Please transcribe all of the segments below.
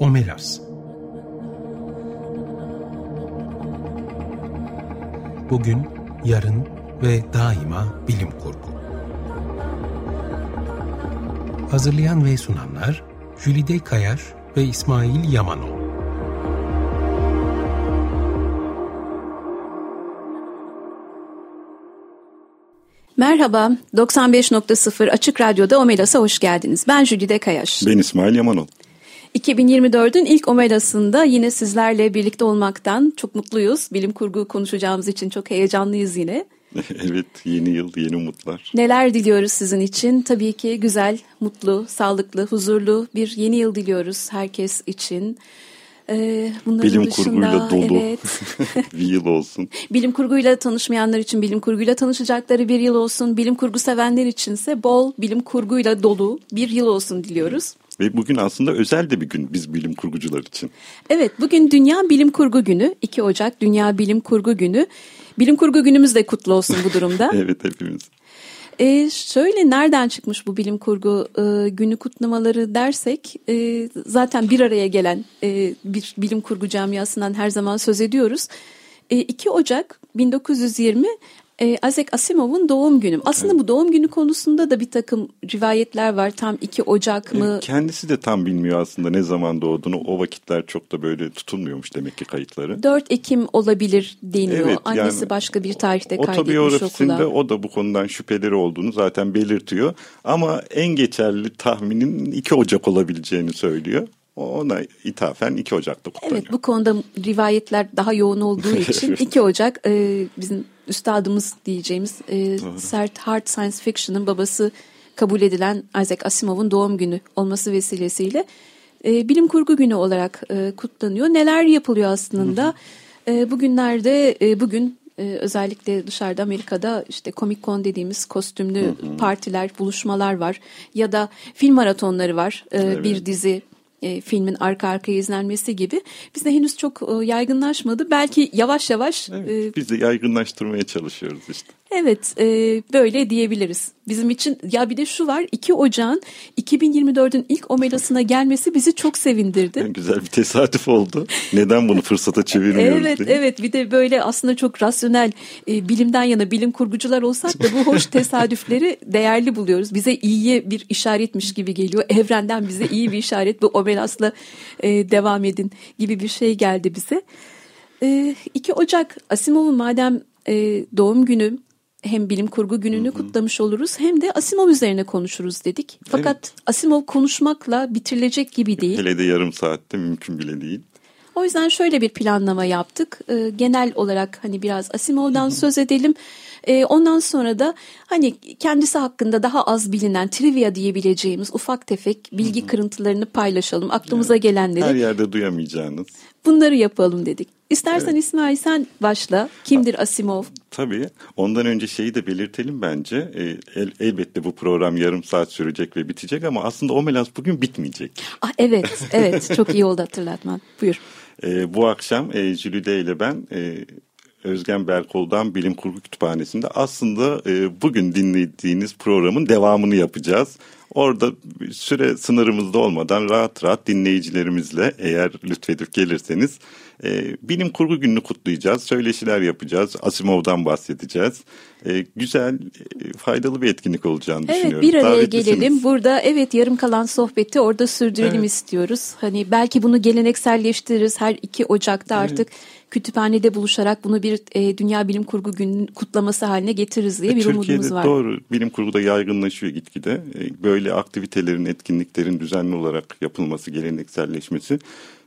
Omelas Bugün, yarın ve daima bilim kurgu. Hazırlayan ve sunanlar Jülide Kayar ve İsmail Yamanov. Merhaba, 95.0 Açık Radyo'da Omelas'a hoş geldiniz. Ben Jülide Kayaş. Ben İsmail Yamanov. 2024'ün ilk Omelas'ında yine sizlerle birlikte olmaktan çok mutluyuz. Bilim kurgu konuşacağımız için çok heyecanlıyız yine. evet, yeni yıl, yeni umutlar. Neler diliyoruz sizin için? Tabii ki güzel, mutlu, sağlıklı, huzurlu bir yeni yıl diliyoruz herkes için. Ee, bilim dışında, kurguyla dolu evet. bir yıl olsun. Bilim kurguyla tanışmayanlar için bilim kurguyla tanışacakları bir yıl olsun. Bilim kurgu sevenler içinse bol bilim kurguyla dolu bir yıl olsun diliyoruz. Ve bugün aslında özel de bir gün biz bilim kurgucular için. Evet bugün Dünya Bilim Kurgu Günü. 2 Ocak Dünya Bilim Kurgu Günü. Bilim kurgu günümüz de kutlu olsun bu durumda. evet hepimiz. E, şöyle nereden çıkmış bu bilim kurgu e, günü kutlamaları dersek e, zaten bir araya gelen e, bir bilim kurgu camiasından her zaman söz ediyoruz. E, 2 Ocak 1920 e, Isaac Asimov'un doğum günü. Aslında evet. bu doğum günü konusunda da bir takım rivayetler var. Tam 2 Ocak mı? E, kendisi de tam bilmiyor aslında ne zaman doğduğunu. O vakitler çok da böyle tutulmuyormuş demek ki kayıtları. 4 Ekim olabilir deniyor. Evet, Annesi yani, başka bir tarihte kaydetmiş okula. o da bu konudan şüpheleri olduğunu zaten belirtiyor. Ama en geçerli tahminin 2 Ocak olabileceğini söylüyor. Ona ithafen 2 Ocak'ta kutlanıyor. Evet bu konuda rivayetler daha yoğun olduğu için 2 Ocak e, bizim üstadımız diyeceğimiz e, sert hard science fiction'ın babası kabul edilen Isaac Asimov'un doğum günü olması vesilesiyle e, bilim kurgu günü olarak e, kutlanıyor. Neler yapılıyor aslında? E, bugünlerde e, bugün e, özellikle dışarıda Amerika'da işte Comic Con dediğimiz kostümlü partiler, buluşmalar var ya da film maratonları var. E, evet. Bir dizi e, filmin arka arkaya izlenmesi gibi bizde henüz çok e, yaygınlaşmadı. Belki yavaş yavaş. Evet, e, biz de yaygınlaştırmaya çalışıyoruz işte. Evet e, böyle diyebiliriz. Bizim için ya bir de şu var 2 Ocağın 2024'ün ilk omelasına gelmesi bizi çok sevindirdi. Yani güzel bir tesadüf oldu. Neden bunu fırsata çevirmiyoruz? evet diye. evet bir de böyle aslında çok rasyonel e, bilimden yana bilim kurgucular olsak da bu hoş tesadüfleri değerli buluyoruz. Bize iyi bir işaretmiş gibi geliyor. Evrenden bize iyi bir işaret bu omelasla e, devam edin gibi bir şey geldi bize. E, 2 Ocak Asimov'un madem e, doğum günü hem bilim kurgu gününü hı hı. kutlamış oluruz hem de Asimov üzerine konuşuruz dedik. Fakat evet. Asimov konuşmakla bitirilecek gibi değil. Hele de yarım saatte mümkün bile değil. O yüzden şöyle bir planlama yaptık. Ee, genel olarak hani biraz Asimov'dan söz edelim. Ee, ondan sonra da hani kendisi hakkında daha az bilinen trivia diyebileceğimiz ufak tefek bilgi kırıntılarını paylaşalım. Aklımıza yani, gelenleri. Her yerde duyamayacağınız. Bunları yapalım dedik. İstersen evet. İsmail sen başla. Kimdir Asimov? Tabii. Ondan önce şeyi de belirtelim bence. E, el, elbette bu program yarım saat sürecek ve bitecek ama aslında Omelas bugün bitmeyecek. Ah, evet, evet. Çok iyi oldu hatırlatman. Buyur. E, bu akşam e, Jülide ile ben e, Özgen Berkol'dan Bilim Kurgu Kütüphanesi'nde aslında e, bugün dinlediğiniz programın devamını yapacağız. Orada süre sınırımızda olmadan rahat rahat dinleyicilerimizle eğer lütfedip gelirseniz e, bilim kurgu gününü kutlayacağız. Söyleşiler yapacağız. Asimov'dan bahsedeceğiz. E, güzel, e, faydalı bir etkinlik olacağını evet, düşünüyorum. Evet bir araya gelelim. Burada evet yarım kalan sohbeti orada sürdürelim evet. istiyoruz. Hani belki bunu gelenekselleştiririz. Her 2 Ocak'ta evet. artık kütüphanede buluşarak bunu bir e, Dünya Bilim Kurgu Günü kutlaması haline getiririz diye bir Türkiye'de umudumuz var. Doğru. Bilim kurgu da yaygınlaşıyor gitgide. E, böyle aktivitelerin, etkinliklerin düzenli olarak yapılması, gelenekselleşmesi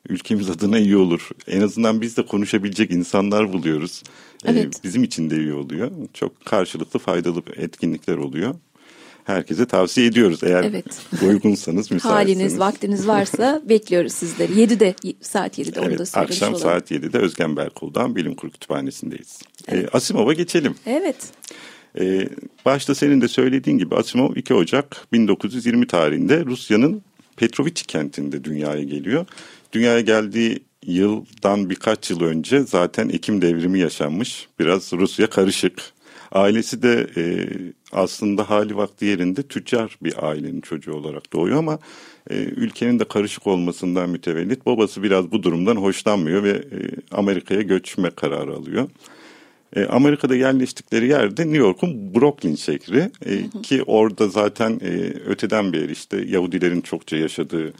ülkemiz adına iyi olur. En azından biz de konuşabilecek insanlar buluyoruz. E, evet. Bizim için de iyi oluyor. Çok karşılıklı faydalı etkinlikler oluyor. Herkese tavsiye ediyoruz eğer evet. uygunsanız, müsaitseniz. Haliniz, vaktiniz varsa bekliyoruz sizleri. 7'de, saat 7'de evet, onu da Akşam olalım. saat 7'de Özgen Berkol'dan Bilim Kurgu Kütüphanesi'ndeyiz. Ee, evet. Ee, Asimov'a geçelim. Evet. Ee, başta senin de söylediğin gibi Asimov 2 Ocak 1920 tarihinde Rusya'nın Petroviç kentinde dünyaya geliyor. Dünyaya geldiği yıldan birkaç yıl önce zaten Ekim devrimi yaşanmış. Biraz Rusya karışık. Ailesi de e, aslında hali vakti yerinde tüccar bir ailenin çocuğu olarak doğuyor ama e, ülkenin de karışık olmasından mütevellit babası biraz bu durumdan hoşlanmıyor ve e, Amerika'ya göçme kararı alıyor. E, Amerika'da yerleştikleri yerde New York'un Brooklyn şehri e, ki orada zaten e, öteden beri işte Yahudilerin çokça yaşadığı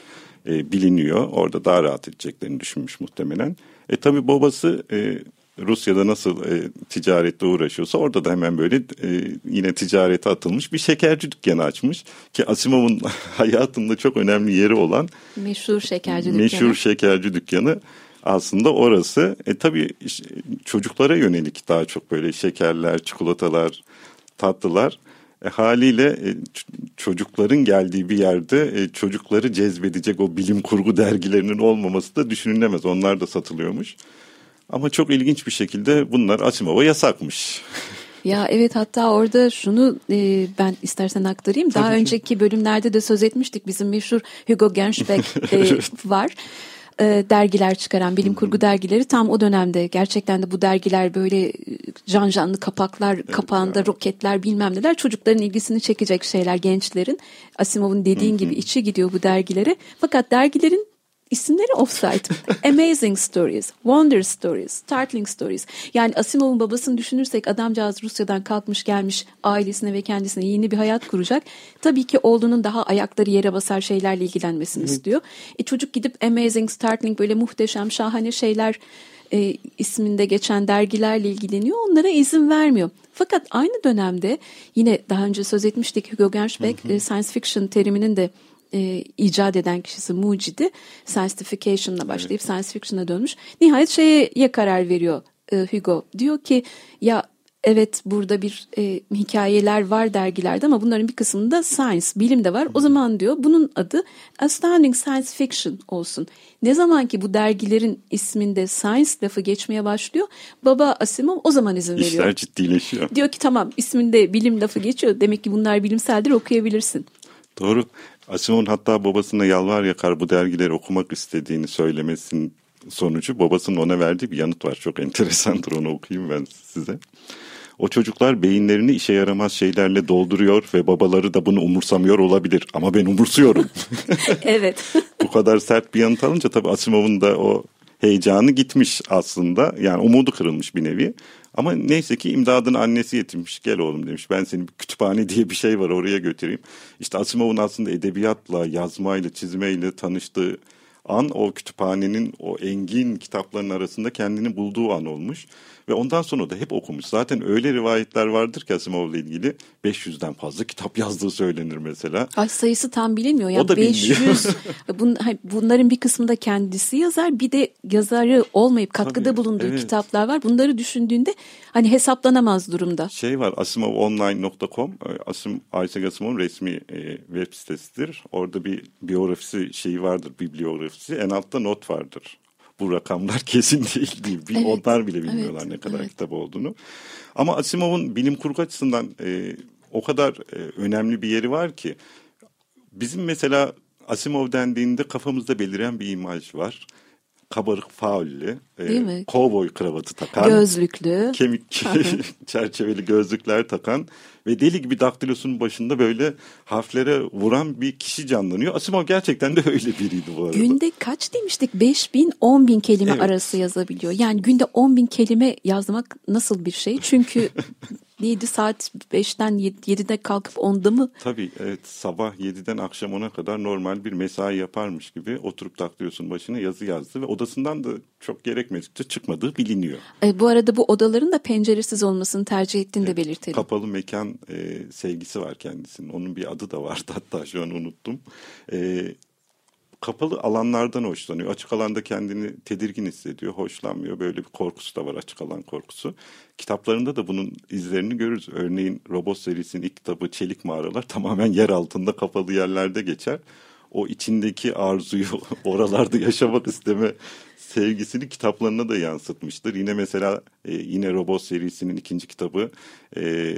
e, biliniyor. Orada daha rahat edeceklerini düşünmüş muhtemelen. E tabi babası e, Rusya'da nasıl e, ticaretle uğraşıyorsa orada da hemen böyle e, yine ticarete atılmış bir şekerci dükkanı açmış. Ki Asimov'un hayatında çok önemli yeri olan meşhur şekerci dükkanı. Meşhur şekerci dükkanı aslında orası. E tabii çocuklara yönelik daha çok böyle şekerler, çikolatalar, tatlılar. E, haliyle e, çocukların geldiği bir yerde e, çocukları cezbedecek o bilim kurgu dergilerinin olmaması da düşünülemez. Onlar da satılıyormuş. Ama çok ilginç bir şekilde bunlar Asimov'a yasakmış. Ya evet hatta orada şunu e, ben istersen aktarayım. Daha Tabii önceki bölümlerde de söz etmiştik. Bizim meşhur Hugo Gernsback e, evet. var e, dergiler çıkaran bilim kurgu dergileri tam o dönemde gerçekten de bu dergiler böyle e, can canlı kapaklar evet, kapağında ya. roketler bilmem neler çocukların ilgisini çekecek şeyler gençlerin Asimov'un dediğin gibi içi gidiyor bu dergilere fakat dergilerin isimleri offsite. Amazing Stories, Wonder Stories, Startling Stories. Yani Asimov'un babasını düşünürsek adamcağız Rusya'dan kalkmış gelmiş ailesine ve kendisine yeni bir hayat kuracak. Tabii ki oğlunun daha ayakları yere basar şeylerle ilgilenmesini istiyor. E, çocuk gidip Amazing, Startling böyle muhteşem, şahane şeyler e, isminde geçen dergilerle ilgileniyor. Onlara izin vermiyor. Fakat aynı dönemde yine daha önce söz etmiştik Hugo Gernsback hı hı. E, science fiction teriminin de e, icat eden kişisi mucidi scientification'la başlayıp evet. science fiction'a dönmüş. Nihayet şeye karar veriyor e, Hugo. Diyor ki ya evet burada bir e, hikayeler var dergilerde ama bunların bir kısmında science, bilim de var. O zaman diyor bunun adı Astounding Science Fiction olsun. Ne zaman ki bu dergilerin isminde science lafı geçmeye başlıyor, baba Asimov o zaman izin veriyor. İşler ciddileşiyor. Diyor ki tamam isminde bilim lafı geçiyor. Demek ki bunlar bilimseldir okuyabilirsin. Doğru. Asimov hatta babasına yalvar yakar bu dergileri okumak istediğini söylemesinin sonucu babasının ona verdiği bir yanıt var. Çok enteresandır onu okuyayım ben size. O çocuklar beyinlerini işe yaramaz şeylerle dolduruyor ve babaları da bunu umursamıyor olabilir. Ama ben umursuyorum. evet. Bu kadar sert bir yanıt alınca tabii Asimov'un da o heyecanı gitmiş aslında. Yani umudu kırılmış bir nevi. Ama neyse ki imdadın annesi yetinmiş. Gel oğlum demiş. Ben seni bir kütüphane diye bir şey var oraya götüreyim. İşte Asimov'un aslında edebiyatla, yazmayla, çizmeyle tanıştığı an o kütüphanenin o engin kitapların arasında kendini bulduğu an olmuş. Ve ondan sonra da hep okumuş. Zaten öyle rivayetler vardır ki Asimov'la ilgili 500'den fazla kitap yazdığı söylenir mesela. Ay sayısı tam bilinmiyor. Ya. O da 500. bun, bunların bir kısmında kendisi yazar. Bir de yazarı olmayıp katkıda Tabii, bulunduğu evet. kitaplar var. Bunları düşündüğünde hani hesaplanamaz durumda. Şey var asimovonline.com Asim, Isaac Asimov'un resmi e, web sitesidir. Orada bir biyografisi şeyi vardır, bibliografisi. En altta not vardır bu rakamlar kesin değil değil. Evet, Onlar bile bilmiyorlar evet, ne kadar evet. kitap olduğunu. Ama Asimov'un bilim kurgu açısından e, o kadar e, önemli bir yeri var ki bizim mesela Asimov dendiğinde kafamızda beliren bir imaj var kabarık faullü, e, kovboy kravatı takan, gözlüklü, kemik çerçeveli gözlükler takan ve deli gibi daktilosunun başında böyle harflere vuran bir kişi canlanıyor. Asimov gerçekten de öyle biriydi bu arada. Günde kaç demiştik? 5 bin 10 bin kelime evet. arası yazabiliyor. Yani günde 10 bin kelime yazmak nasıl bir şey? Çünkü 7 saat 5'ten 7'de kalkıp 10'da mı? Tabii evet sabah 7'den akşam 10'a kadar normal bir mesai yaparmış gibi oturup takliyosun başına yazı yazdı ve odasından da çok gerekmedikçe çıkmadığı biliniyor. E, bu arada bu odaların da penceresiz olmasını tercih ettiğini evet, de belirtelim. Kapalı mekan e, sevgisi var kendisinin. Onun bir adı da vardı hatta şu an unuttum. E, kapalı alanlardan hoşlanıyor. Açık alanda kendini tedirgin hissediyor, hoşlanmıyor. Böyle bir korkusu da var açık alan korkusu. Kitaplarında da bunun izlerini görürüz. Örneğin Robot serisinin ilk kitabı Çelik Mağaralar tamamen yer altında kapalı yerlerde geçer. O içindeki arzuyu oralarda yaşamak isteme sevgisini kitaplarına da yansıtmıştır. Yine mesela e, yine Robot serisinin ikinci kitabı e,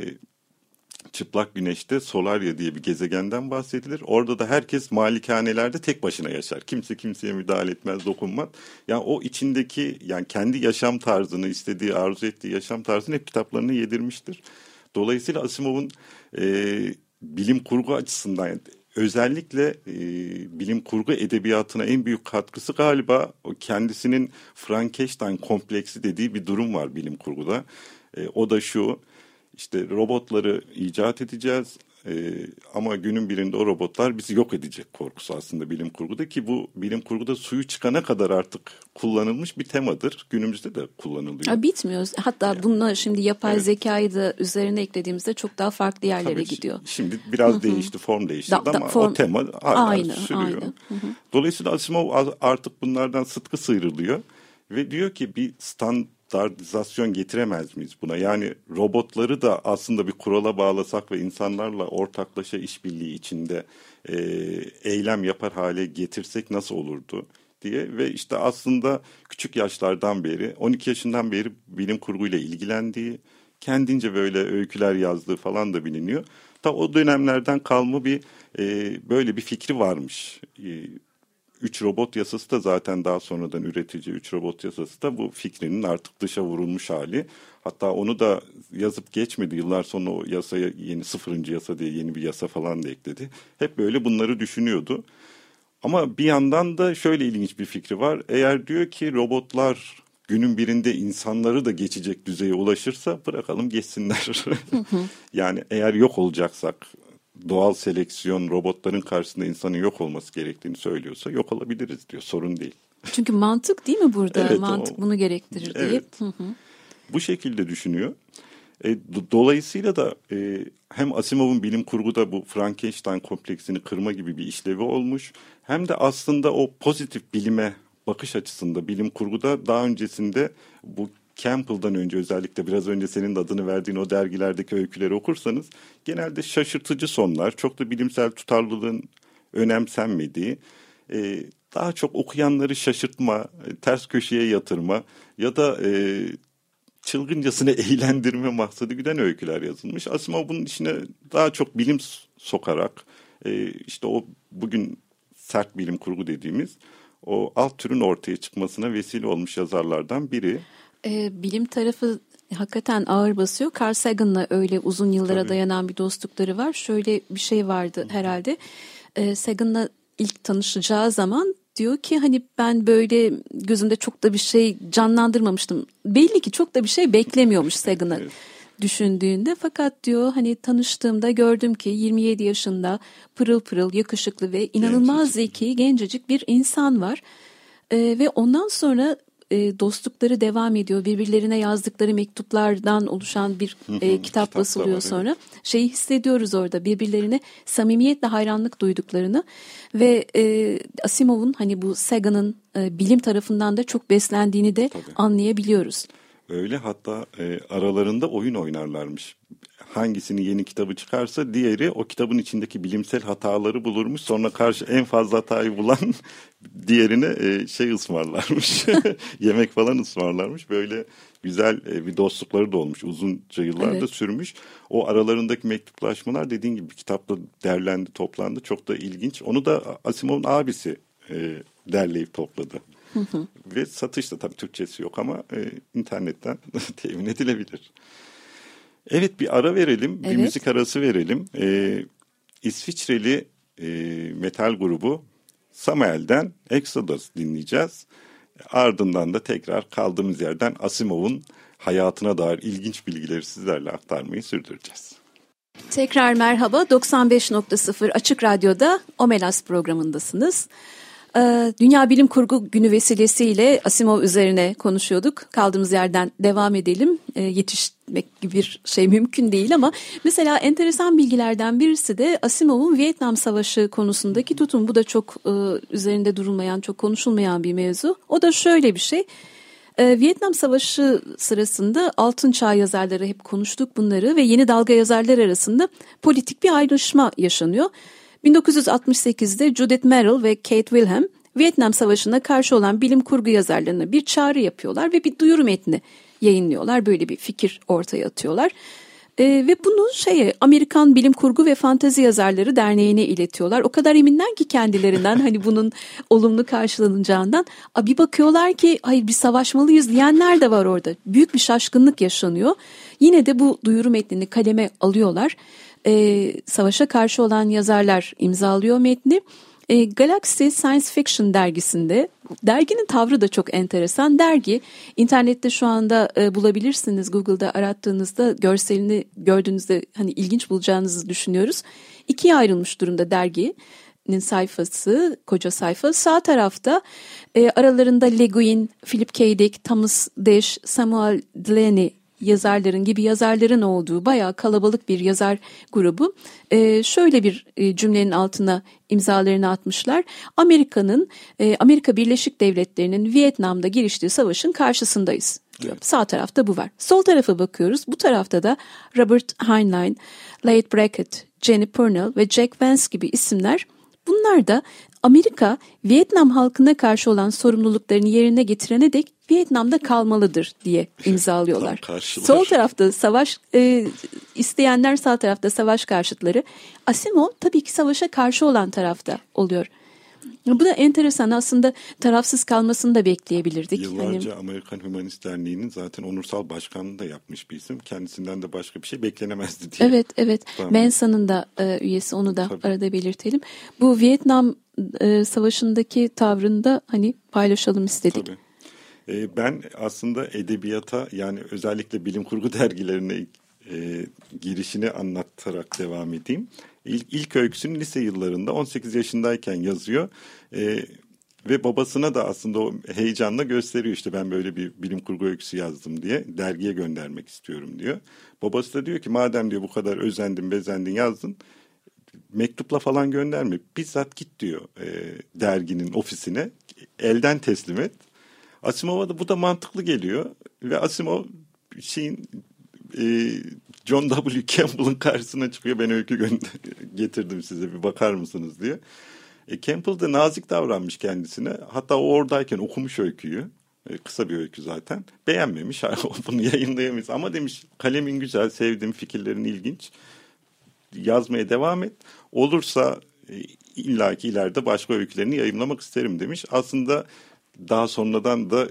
çıplak güneşte Solarya diye bir gezegenden bahsedilir. Orada da herkes malikanelerde tek başına yaşar. Kimse kimseye müdahale etmez, dokunmaz. Yani o içindeki yani kendi yaşam tarzını istediği, arzu ettiği yaşam tarzını hep kitaplarına yedirmiştir. Dolayısıyla Asimov'un e, bilim kurgu açısından yani özellikle e, bilim kurgu edebiyatına en büyük katkısı galiba o kendisinin Frankenstein kompleksi dediği bir durum var bilim kurguda. E, o da şu işte robotları icat edeceğiz ee, ama günün birinde o robotlar bizi yok edecek korkusu aslında bilim kurguda ki bu bilim kurguda suyu çıkana kadar artık kullanılmış bir temadır. Günümüzde de kullanılıyor. Ha, bitmiyor. Hatta yani, bununla şimdi yapay evet. zekayı da üzerine eklediğimizde çok daha farklı yerlere Tabii, gidiyor. Şimdi biraz Hı-hı. değişti, form değişti da, ama form, o tema hala aynı, sürüyor. Aynı. Dolayısıyla Asimov artık bunlardan sıtkı sıyrılıyor ve diyor ki bir stand standartizasyon getiremez miyiz buna? Yani robotları da aslında bir kurala bağlasak ve insanlarla ortaklaşa işbirliği içinde e, eylem yapar hale getirsek nasıl olurdu? diye ve işte aslında küçük yaşlardan beri 12 yaşından beri bilim kurguyla ilgilendiği kendince böyle öyküler yazdığı falan da biliniyor. Ta o dönemlerden kalma bir e, böyle bir fikri varmış. E, 3 robot yasası da zaten daha sonradan üretici 3 robot yasası da bu fikrinin artık dışa vurulmuş hali. Hatta onu da yazıp geçmedi. Yıllar sonra o yasaya yeni sıfırıncı yasa diye yeni bir yasa falan da ekledi. Hep böyle bunları düşünüyordu. Ama bir yandan da şöyle ilginç bir fikri var. Eğer diyor ki robotlar günün birinde insanları da geçecek düzeye ulaşırsa bırakalım geçsinler. yani eğer yok olacaksak doğal seleksiyon robotların karşısında insanın yok olması gerektiğini söylüyorsa yok olabiliriz diyor. Sorun değil. Çünkü mantık değil mi burada? Evet, mantık o, bunu gerektirir. Evet. Bu şekilde düşünüyor. E, dolayısıyla da e, hem Asimov'un bilim kurguda bu Frankenstein kompleksini kırma gibi bir işlevi olmuş. Hem de aslında o pozitif bilime bakış açısında bilim kurguda daha öncesinde bu Campbell'dan önce özellikle biraz önce senin de adını verdiğin o dergilerdeki öyküleri okursanız genelde şaşırtıcı sonlar, çok da bilimsel tutarlılığın önemsenmediği, e, daha çok okuyanları şaşırtma, e, ters köşeye yatırma ya da e, çılgıncasına eğlendirme maksadı güden öyküler yazılmış. Asimov bunun içine daha çok bilim sokarak e, işte o bugün sert bilim kurgu dediğimiz o alt türün ortaya çıkmasına vesile olmuş yazarlardan biri e, bilim tarafı hakikaten ağır basıyor. Carl Sagan'la öyle uzun yıllara Tabii. dayanan bir dostlukları var. Şöyle bir şey vardı herhalde. E, Sagan'la ilk tanışacağı zaman diyor ki hani ben böyle gözümde çok da bir şey canlandırmamıştım. Belli ki çok da bir şey beklemiyormuş Sagan'ı. Evet düşündüğünde fakat diyor hani tanıştığımda gördüm ki 27 yaşında pırıl pırıl yakışıklı ve inanılmaz gencecik. zeki gencecik bir insan var. Ee, ve ondan sonra e, dostlukları devam ediyor. Birbirlerine yazdıkları mektuplardan oluşan bir e, kitap, kitap basılıyor sonra. Şeyi hissediyoruz orada birbirlerine samimiyetle hayranlık duyduklarını ve e, Asimov'un hani bu Sagan'ın e, bilim tarafından da çok beslendiğini de Tabii. anlayabiliyoruz. Öyle hatta e, aralarında oyun oynarlarmış hangisini yeni kitabı çıkarsa diğeri o kitabın içindeki bilimsel hataları bulurmuş. Sonra karşı en fazla hatayı bulan diğerine e, şey ısmarlarmış. Yemek falan ısmarlarmış. Böyle güzel e, bir dostlukları da olmuş. Uzunca yıllarda evet. sürmüş. O aralarındaki mektuplaşmalar dediğin gibi kitapta derlendi, toplandı. Çok da ilginç. Onu da Asimov'un abisi e, derleyip topladı. Ve satışta tabii Türkçesi yok ama e, internetten temin edilebilir. Evet bir ara verelim, evet. bir müzik arası verelim. Ee, İsviçreli e, metal grubu Samael'den Exodus dinleyeceğiz. Ardından da tekrar kaldığımız yerden Asimov'un hayatına dair ilginç bilgileri sizlerle aktarmayı sürdüreceğiz. Tekrar merhaba 95.0 Açık Radyo'da Omelas programındasınız. Ee, Dünya Bilim Kurgu Günü vesilesiyle Asimov üzerine konuşuyorduk. Kaldığımız yerden devam edelim. Ee, yetişmek gibi bir şey mümkün değil ama mesela enteresan bilgilerden birisi de Asimov'un Vietnam Savaşı konusundaki tutum. Bu da çok e, üzerinde durulmayan, çok konuşulmayan bir mevzu. O da şöyle bir şey. Ee, Vietnam Savaşı sırasında altın çağ yazarları hep konuştuk bunları ve yeni dalga yazarlar arasında politik bir ayrışma yaşanıyor. 1968'de Judith Merrill ve Kate Wilhelm Vietnam Savaşı'na karşı olan bilim kurgu yazarlarına bir çağrı yapıyorlar ve bir duyuru metni yayınlıyorlar. Böyle bir fikir ortaya atıyorlar. E, ve bunu şeye Amerikan Bilim Kurgu ve Fantezi Yazarları Derneği'ne iletiyorlar. O kadar eminler ki kendilerinden hani bunun olumlu karşılanacağından. A, bir bakıyorlar ki hayır bir savaşmalıyız diyenler de var orada. Büyük bir şaşkınlık yaşanıyor. Yine de bu duyuru metnini kaleme alıyorlar. E, savaşa karşı olan yazarlar imzalıyor metni. E, Galaxy Science Fiction dergisinde derginin tavrı da çok enteresan. Dergi internette şu anda e, bulabilirsiniz Google'da arattığınızda görselini gördüğünüzde hani ilginç bulacağınızı düşünüyoruz. İkiye ayrılmış durumda derginin sayfası, koca sayfa. Sağ tarafta e, aralarında Le Guin, Philip K. Dick, Thomas Dash, Samuel Delaney yazarların gibi yazarların olduğu bayağı kalabalık bir yazar grubu e, şöyle bir e, cümlenin altına imzalarını atmışlar. Amerika'nın e, Amerika Birleşik Devletleri'nin Vietnam'da giriştiği savaşın karşısındayız. Evet. Sağ tarafta bu var. Sol tarafa bakıyoruz. Bu tarafta da Robert Heinlein, Late Brackett, Jenny Purnell ve Jack Vance gibi isimler Bunlar da Amerika Vietnam halkına karşı olan sorumluluklarını yerine getirene dek Vietnam'da kalmalıdır diye imzalıyorlar. Sol tarafta savaş e, isteyenler sağ tarafta savaş karşıtları. Asimov tabii ki savaşa karşı olan tarafta oluyor. Bu da enteresan aslında tarafsız kalmasını da bekleyebilirdik. Yıllarca hani... Amerikan Hümanist Derneği'nin zaten onursal başkanlığı da yapmış bir isim. Kendisinden de başka bir şey beklenemezdi diye. Evet evet Mensa'nın da e, üyesi onu da Tabii. arada belirtelim. Bu Vietnam e, Savaşı'ndaki tavrını da hani paylaşalım istedik. Tabii. E, ben aslında edebiyata yani özellikle bilim kurgu dergilerine e, girişini anlatarak devam edeyim. İlk, ilk öyküsünü lise yıllarında 18 yaşındayken yazıyor. E, ve babasına da aslında o heyecanla gösteriyor işte ben böyle bir bilim kurgu öyküsü yazdım diye dergiye göndermek istiyorum diyor. Babası da diyor ki madem diyor bu kadar özendin bezendin yazdın mektupla falan gönderme bizzat git diyor e, derginin ofisine elden teslim et. Asimov'a da bu da mantıklı geliyor ve Asimov şeyin e, John W. Campbell'ın karşısına çıkıyor. Ben öykü getirdim size bir bakar mısınız diye. E, Campbell de nazik davranmış kendisine. Hatta o oradayken okumuş öyküyü. E, kısa bir öykü zaten. Beğenmemiş. Bunu yayınlayamayız. Ama demiş kalemin güzel, sevdiğim fikirlerin ilginç. Yazmaya devam et. Olursa e, illaki ileride başka öykülerini yayınlamak isterim demiş. Aslında daha sonradan da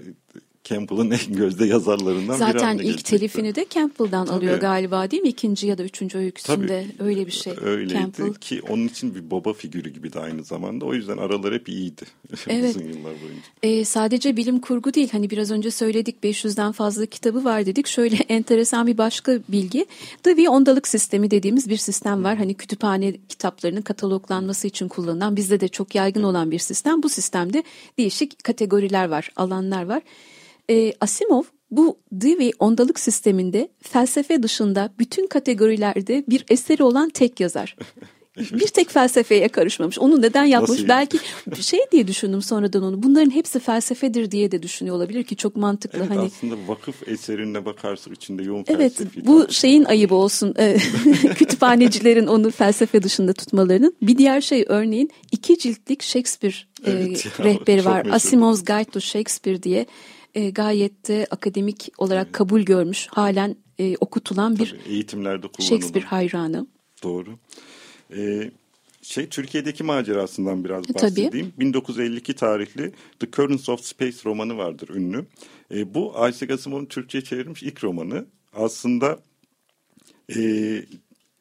Campbell'ın en gözde yazarlarından Zaten biri Zaten ilk gelecekti. telifini de Campbell'dan Tabii. alıyor galiba değil mi? İkinci ya da üçüncü öyküsünde Tabii. öyle bir şey. Öyleydi Campbell. ki onun için bir baba figürü gibi de aynı zamanda. O yüzden aralar hep iyiydi evet. uzun yıllar boyunca. Ee, sadece bilim kurgu değil. Hani biraz önce söyledik 500'den fazla kitabı var dedik. Şöyle enteresan bir başka bilgi. Dewey ondalık sistemi dediğimiz bir sistem var. Hani kütüphane kitaplarının kataloglanması için kullanılan bizde de çok yaygın olan bir sistem. Bu sistemde değişik kategoriler var, alanlar var. E, Asimov bu Dewey ondalık sisteminde felsefe dışında bütün kategorilerde bir eseri olan tek yazar. bir tek felsefeye karışmamış. Onu neden yapmış? Nasıl? Belki şey diye düşündüm sonradan onu. Bunların hepsi felsefedir diye de düşünüyor olabilir ki çok mantıklı. Evet hani aslında vakıf eserine bakarsak içinde yoğun evet. Bu şeyin ayıbı olsun. E, kütüphanecilerin onu felsefe dışında tutmalarının. Bir diğer şey örneğin iki ciltlik Shakespeare e, evet, e, rehberi var. Meşhur. Asimov's Guide to Shakespeare diye e, gayet de akademik olarak evet. kabul görmüş, halen e, okutulan bir Tabii, eğitimlerde Shakespeare hayranı. Doğru. Ee, şey Türkiye'deki macerasından biraz e, bahsedeyim. Tabii. 1952 tarihli The Currents of Space romanı vardır ünlü. E, bu Isaac Asimov'un Türkçe'ye çevrilmiş ilk romanı. Aslında e,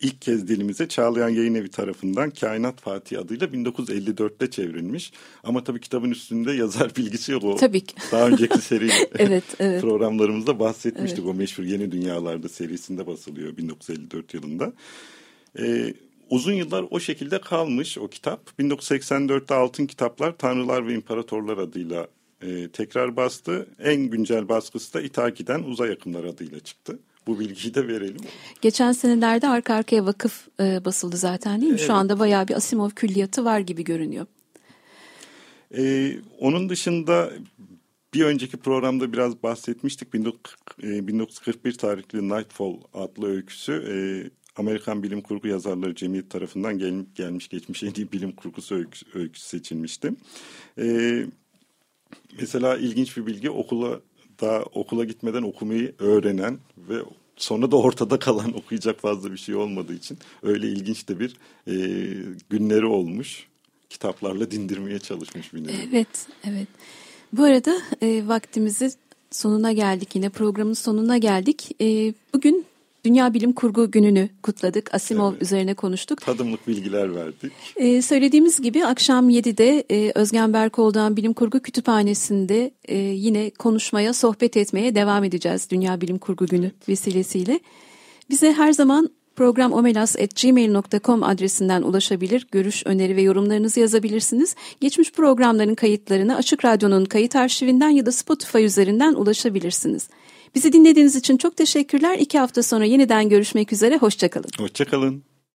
ilk kez dilimize Çağlayan Yayın Evi tarafından Kainat Fatih adıyla 1954'te çevrilmiş. Ama tabii kitabın üstünde yazar bilgisi yok. O tabii ki. Daha önceki seri evet, evet. programlarımızda bahsetmiştik. Evet. O meşhur Yeni Dünyalarda serisinde basılıyor 1954 yılında. Ee, uzun yıllar o şekilde kalmış o kitap. 1984'te Altın Kitaplar Tanrılar ve İmparatorlar adıyla e, tekrar bastı. En güncel baskısı da İtaki'den Uzay Yakınlar adıyla çıktı. Bu bilgiyi de verelim. Geçen senelerde arka arkaya vakıf e, basıldı zaten değil mi? Evet. Şu anda bayağı bir Asimov külliyatı var gibi görünüyor. Ee, onun dışında bir önceki programda biraz bahsetmiştik. 1941 e, tarihli Nightfall adlı öyküsü e, Amerikan Bilim Kurgu Yazarları Cemiyeti tarafından gel, gelmiş geçmiş en iyi bilim kurgusu öyküsü, öyküsü seçilmişti. Ee, mesela ilginç bir bilgi okula daha okula gitmeden okumayı öğrenen ve sonra da ortada kalan okuyacak fazla bir şey olmadığı için öyle ilginç de bir e, günleri olmuş. Kitaplarla dindirmeye çalışmış bir nevi. Evet, evet. Bu arada e, vaktimizi sonuna geldik yine programın sonuna geldik. E, bugün Dünya Bilim Kurgu Günü'nü kutladık. Asimov evet. üzerine konuştuk. Tadımlık bilgiler verdik. Ee, söylediğimiz gibi akşam 7'de e, Özgen Berkol'dan Bilim Kurgu Kütüphanesi'nde e, yine konuşmaya, sohbet etmeye devam edeceğiz Dünya Bilim Kurgu Günü evet. vesilesiyle. Bize her zaman programomelas.gmail.com adresinden ulaşabilir, görüş, öneri ve yorumlarınızı yazabilirsiniz. Geçmiş programların kayıtlarına Açık Radyo'nun kayıt arşivinden ya da Spotify üzerinden ulaşabilirsiniz. Bizi dinlediğiniz için çok teşekkürler. İki hafta sonra yeniden görüşmek üzere. Hoşçakalın. Hoşçakalın.